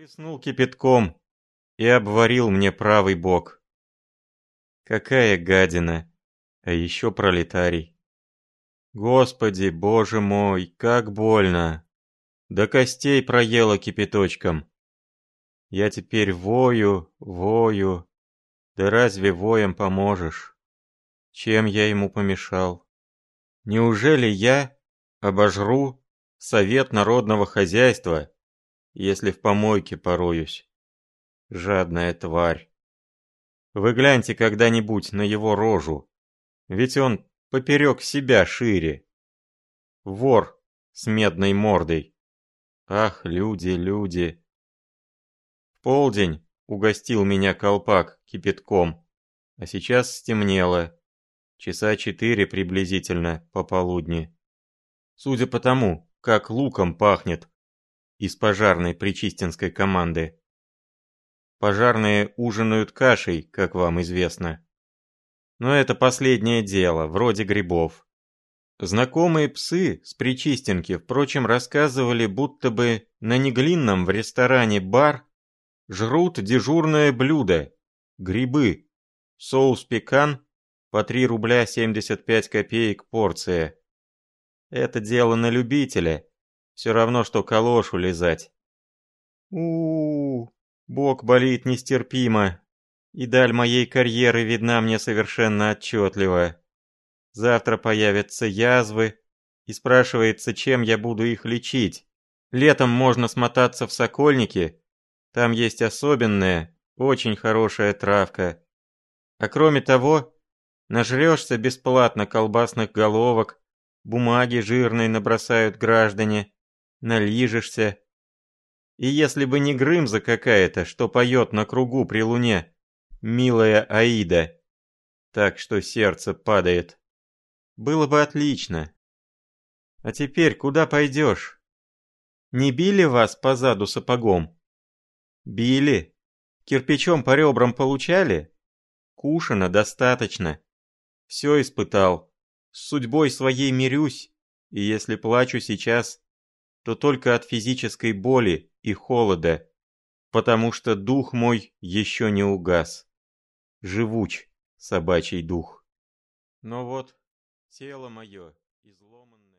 Плеснул кипятком и обварил мне правый бок. Какая гадина, а еще пролетарий. Господи, боже мой, как больно. До костей проело кипяточком. Я теперь вою, вою. Да разве воем поможешь? Чем я ему помешал? Неужели я обожру совет народного хозяйства, если в помойке пороюсь? Жадная тварь. Вы гляньте когда-нибудь на его рожу. Ведь он поперек себя шире. Вор с медной мордой. Ах, люди, люди. В полдень угостил меня колпак кипятком, а сейчас стемнело. Часа четыре приблизительно пополудни. Судя по тому, как луком пахнет из пожарной причистинской команды. Пожарные ужинают кашей, как вам известно. Но это последнее дело, вроде грибов. Знакомые псы с Причистенки, впрочем, рассказывали, будто бы на Неглинном в ресторане бар жрут дежурное блюдо – грибы, соус пекан по 3 рубля 75 копеек порция. Это дело на любителя, все равно, что калошу лизать. у у, -у бок болит нестерпимо, и даль моей карьеры видна мне совершенно отчетливо. Завтра появятся язвы, и спрашивается, чем я буду их лечить. Летом можно смотаться в Сокольники, там есть особенная, очень хорошая травка. А кроме того, нажрешься бесплатно колбасных головок, бумаги жирной набросают граждане, налижешься. И если бы не Грымза какая-то, что поет на кругу при луне, милая Аида, так что сердце падает. Было бы отлично. А теперь куда пойдешь? Не били вас по заду сапогом? Били. Кирпичом по ребрам получали? Кушано достаточно. Все испытал. С судьбой своей мирюсь. И если плачу сейчас, то только от физической боли и холода, потому что дух мой еще не угас. Живуч собачий дух. Но вот Тело мое изломанное.